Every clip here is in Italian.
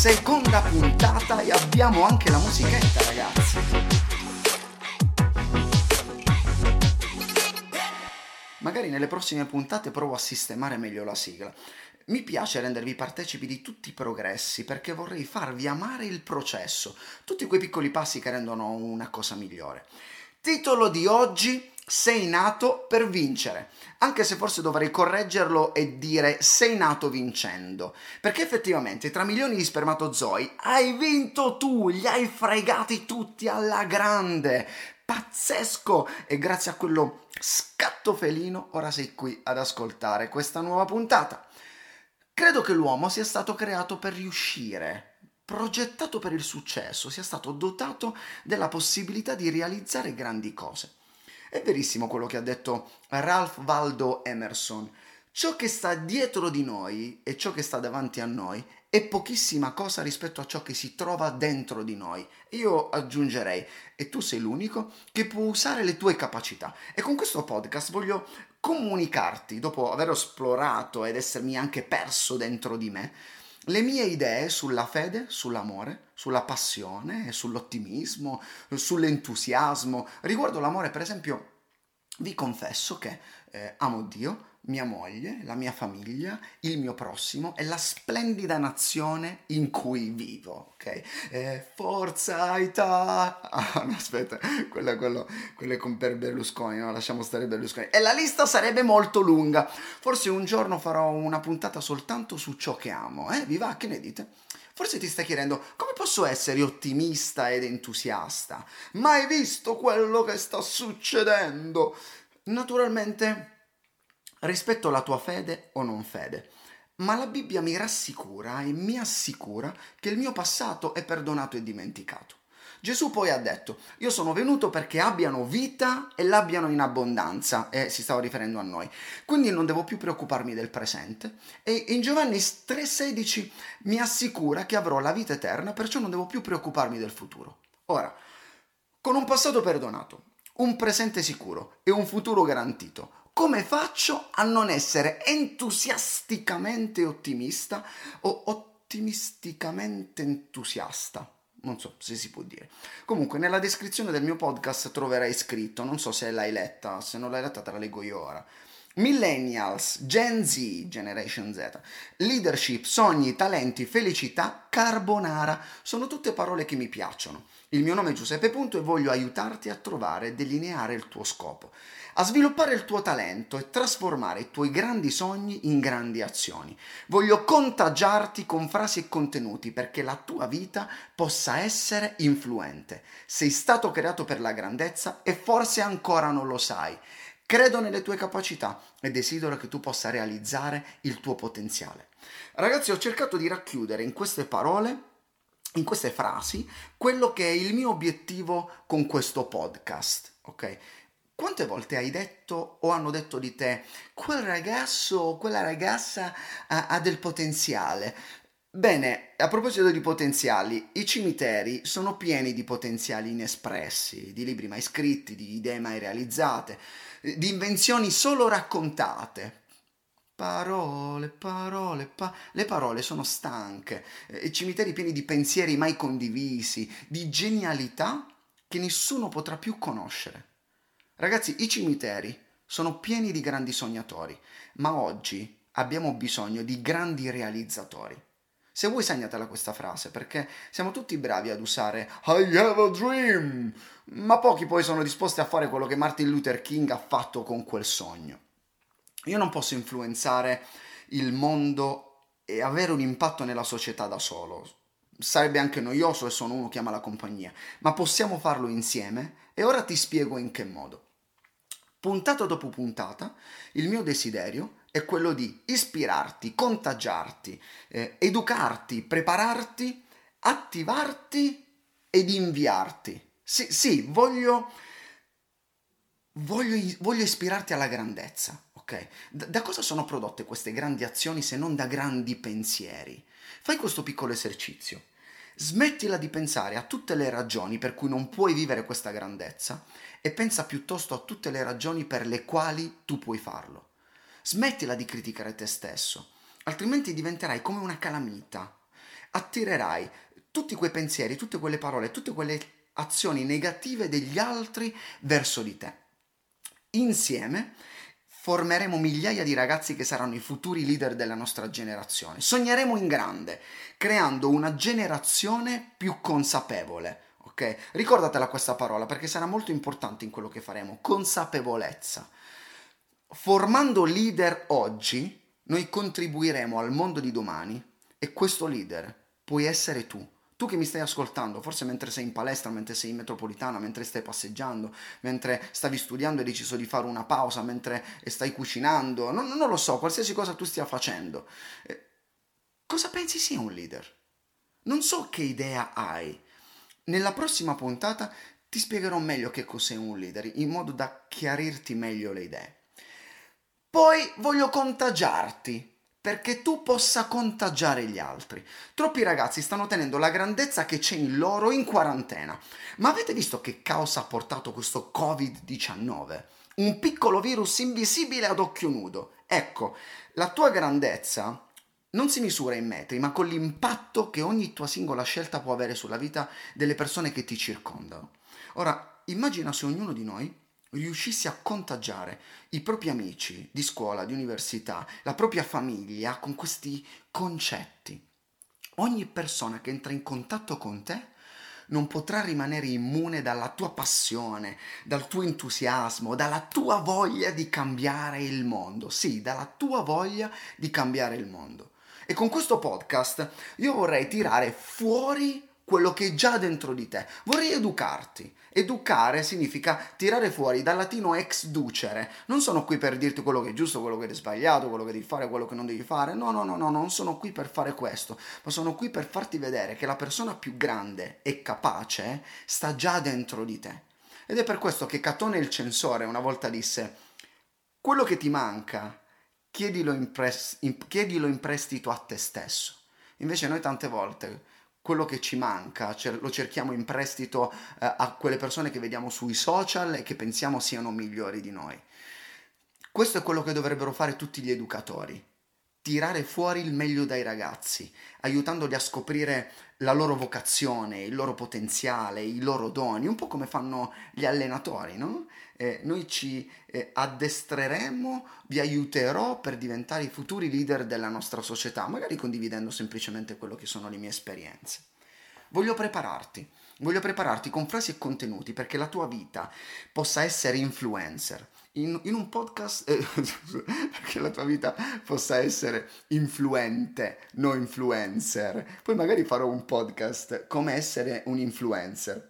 seconda puntata e abbiamo anche la musichetta, ragazzi. Magari nelle prossime puntate provo a sistemare meglio la sigla. Mi piace rendervi partecipi di tutti i progressi perché vorrei farvi amare il processo, tutti quei piccoli passi che rendono una cosa migliore. Titolo di oggi, sei nato per vincere, anche se forse dovrei correggerlo e dire sei nato vincendo, perché effettivamente tra milioni di spermatozoi hai vinto tu, li hai fregati tutti alla grande, pazzesco e grazie a quello scatto felino ora sei qui ad ascoltare questa nuova puntata. Credo che l'uomo sia stato creato per riuscire, progettato per il successo, sia stato dotato della possibilità di realizzare grandi cose. È verissimo quello che ha detto Ralph Waldo Emerson. Ciò che sta dietro di noi e ciò che sta davanti a noi è pochissima cosa rispetto a ciò che si trova dentro di noi. Io aggiungerei, e tu sei l'unico che può usare le tue capacità. E con questo podcast voglio comunicarti, dopo aver esplorato ed essermi anche perso dentro di me, le mie idee sulla fede, sull'amore, sulla passione, sull'ottimismo, sull'entusiasmo. Riguardo l'amore, per esempio, vi confesso che eh, amo Dio, mia moglie, la mia famiglia, il mio prossimo e la splendida nazione in cui vivo, ok? Eh, Forza Italia! Ah, no, aspetta, quello, quello, quello è con per Berlusconi, no? Lasciamo stare Berlusconi. E la lista sarebbe molto lunga. Forse un giorno farò una puntata soltanto su ciò che amo, eh? Vi va? Che ne dite? Forse ti stai chiedendo come posso essere ottimista ed entusiasta? Mai visto quello che sta succedendo? Naturalmente rispetto alla tua fede o non fede, ma la Bibbia mi rassicura e mi assicura che il mio passato è perdonato e dimenticato. Gesù poi ha detto, io sono venuto perché abbiano vita e l'abbiano in abbondanza, e si stava riferendo a noi. Quindi non devo più preoccuparmi del presente. E in Giovanni 3,16 mi assicura che avrò la vita eterna, perciò non devo più preoccuparmi del futuro. Ora, con un passato perdonato, un presente sicuro e un futuro garantito, come faccio a non essere entusiasticamente ottimista o ottimisticamente entusiasta? Non so se si può dire. Comunque, nella descrizione del mio podcast troverai scritto, non so se l'hai letta, se non l'hai letta te la leggo io ora. Millennials, Gen Z, Generation Z, leadership, sogni, talenti, felicità, carbonara, sono tutte parole che mi piacciono. Il mio nome è Giuseppe Punto e voglio aiutarti a trovare e delineare il tuo scopo a sviluppare il tuo talento e trasformare i tuoi grandi sogni in grandi azioni. Voglio contagiarti con frasi e contenuti perché la tua vita possa essere influente. Sei stato creato per la grandezza e forse ancora non lo sai. Credo nelle tue capacità e desidero che tu possa realizzare il tuo potenziale. Ragazzi, ho cercato di racchiudere in queste parole in queste frasi quello che è il mio obiettivo con questo podcast, ok? Quante volte hai detto o hanno detto di te quel ragazzo o quella ragazza ha, ha, del potenziale? Bene, a proposito di potenziali, i cimiteri sono pieni di potenziali inespressi, di libri mai scritti, di idee mai realizzate, di invenzioni solo raccontate. Parole, parole, pa- le parole sono stanche, i cimiteri pieni di pensieri mai condivisi, di genialità che nessuno potrà più conoscere. Ragazzi, i cimiteri sono pieni di grandi sognatori, ma oggi abbiamo bisogno di grandi realizzatori. Se vuoi segnatela questa frase, perché siamo tutti bravi ad usare I have a dream, ma pochi poi sono disposti a fare quello che Martin Luther King ha fatto con quel sogno. Io non posso influenzare il mondo e avere un impatto nella società da solo. Sarebbe anche noioso e sono uno che ama la compagnia, ma possiamo farlo insieme e ora ti spiego in che modo. Puntata dopo puntata, il mio desiderio è quello di ispirarti, contagiarti, eh, educarti, prepararti, attivarti ed inviarti. Sì, sì, voglio, voglio, voglio ispirarti alla grandezza, ok? Da, da cosa sono prodotte queste grandi azioni se non da grandi pensieri? Fai questo piccolo esercizio. Smettila di pensare a tutte le ragioni per cui non puoi vivere questa grandezza e pensa piuttosto a tutte le ragioni per le quali tu puoi farlo. Smettila di criticare te stesso, altrimenti diventerai come una calamita. attirerai tutti quei pensieri, tutte quelle parole, tutte quelle azioni negative degli altri verso di te. Insieme formeremo migliaia di ragazzi che saranno i futuri leader della nostra generazione. Sogneremo in grande, creando una generazione più consapevole. Ok? Ricordatela questa parola perché sarà molto importante in quello che faremo. Consapevolezza. Formando leader oggi, noi contribuiremo al mondo di domani e questo leader puoi essere tu. Tu che mi stai ascoltando, forse mentre sei in palestra, mentre sei in metropolitana, mentre stai passeggiando, mentre stavi studiando e hai deciso di fare una pausa, mentre stai cucinando, non, non lo so, qualsiasi cosa tu stia facendo. Eh, cosa pensi sia un leader? Non so che idea hai. Nella prossima puntata ti spiegherò meglio che cos'è un leader, in modo da chiarirti meglio le idee. Poi voglio contagiarti perché tu possa contagiare gli altri. Troppi ragazzi stanno tenendo la grandezza che c'è in loro in quarantena. Ma avete visto che caos ha portato questo Covid-19? Un piccolo virus invisibile ad occhio nudo. Ecco, la tua grandezza non si misura in metri, ma con l'impatto che ogni tua singola scelta può avere sulla vita delle persone che ti circondano. Ora, immagina se ognuno di noi riuscisse a contagiare i propri amici di scuola, di università, la propria famiglia con questi concetti. Ogni persona che entra in contatto con te non potrà rimanere immune dalla tua passione, dal tuo entusiasmo, dalla tua voglia di cambiare il mondo. Sì, dalla tua voglia di cambiare il mondo. E con questo podcast io vorrei tirare fuori quello che è già dentro di te. Vorrei educarti. Educare significa tirare fuori dal latino ex ducere. Non sono qui per dirti quello che è giusto, quello che è sbagliato, quello che devi fare, quello che non devi fare. No, no, no, no, non sono qui per fare questo, ma sono qui per farti vedere che la persona più grande e capace sta già dentro di te. Ed è per questo che Catone il censore una volta disse: Quello che ti manca, chiedilo in, pres- in, chiedilo in prestito a te stesso. Invece noi tante volte quello che ci manca, lo cerchiamo in prestito eh, a quelle persone che vediamo sui social e che pensiamo siano migliori di noi. Questo è quello che dovrebbero fare tutti gli educatori, tirare fuori il meglio dai ragazzi, aiutandoli a scoprire la loro vocazione, il loro potenziale, i loro doni, un po' come fanno gli allenatori, no? Eh, noi ci eh, addestreremo, vi aiuterò per diventare i futuri leader della nostra società, magari condividendo semplicemente quello che sono le mie esperienze. Voglio prepararti, voglio prepararti con frasi e contenuti perché la tua vita possa essere influencer. In, in un podcast, eh, perché la tua vita possa essere influente, non influencer. Poi magari farò un podcast come essere un influencer.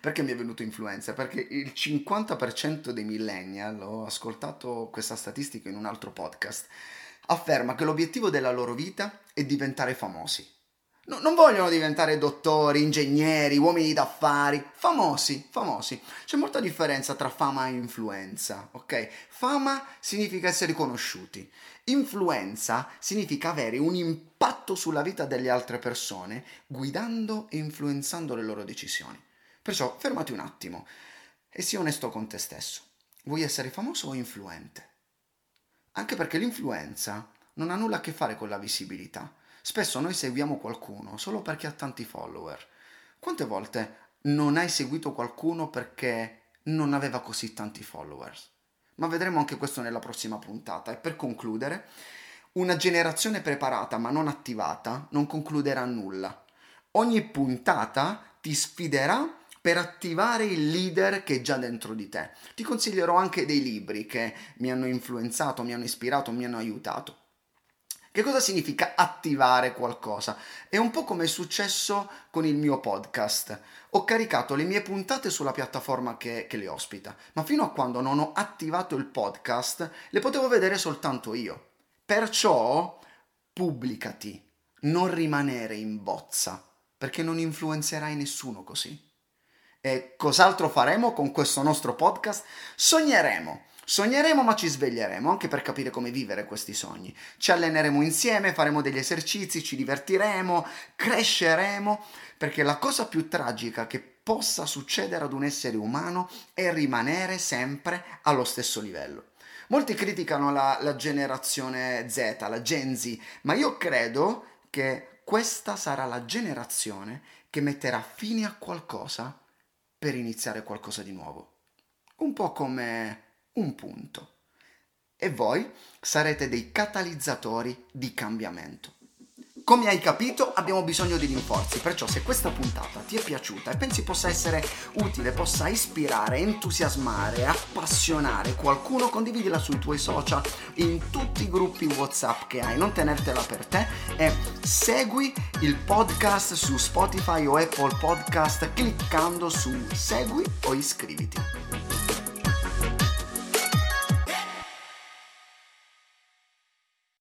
Perché mi è venuto influencer? Perché il 50% dei millennial, ho ascoltato questa statistica in un altro podcast, afferma che l'obiettivo della loro vita è diventare famosi. No, non vogliono diventare dottori, ingegneri, uomini d'affari, famosi, famosi. C'è molta differenza tra fama e influenza, ok? Fama significa essere conosciuti, influenza significa avere un impatto sulla vita delle altre persone, guidando e influenzando le loro decisioni. Perciò fermati un attimo e sii onesto con te stesso. Vuoi essere famoso o influente? Anche perché l'influenza non ha nulla a che fare con la visibilità Spesso noi seguiamo qualcuno solo perché ha tanti follower. Quante volte non hai seguito qualcuno perché non aveva così tanti followers? Ma vedremo anche questo nella prossima puntata. E per concludere, una generazione preparata ma non attivata non concluderà nulla. Ogni puntata ti sfiderà per attivare il leader che è già dentro di te. Ti consiglierò anche dei libri che mi hanno influenzato, mi hanno ispirato, mi hanno aiutato. Che cosa significa attivare qualcosa? È un po' come è successo con il mio podcast. Ho caricato le mie puntate sulla piattaforma che, che le ospita, ma fino a quando non ho attivato il podcast le potevo vedere soltanto io. Perciò pubblicati, non rimanere in bozza, perché non influenzerai nessuno così. E cos'altro faremo con questo nostro podcast? Sogneremo Sogneremo ma ci sveglieremo anche per capire come vivere questi sogni. Ci alleneremo insieme, faremo degli esercizi, ci divertiremo, cresceremo, perché la cosa più tragica che possa succedere ad un essere umano è rimanere sempre allo stesso livello. Molti criticano la, la generazione Z, la Gen Z, ma io credo che questa sarà la generazione che metterà fine a qualcosa per iniziare qualcosa di nuovo. Un po' come un punto. E voi sarete dei catalizzatori di cambiamento. Come hai capito abbiamo bisogno di rinforzi, perciò se questa puntata ti è piaciuta e pensi possa essere utile, possa ispirare, entusiasmare, appassionare qualcuno, condividila sui tuoi social, in tutti i gruppi WhatsApp che hai, non tenertela per te e segui il podcast su Spotify o Apple Podcast cliccando su segui o iscriviti.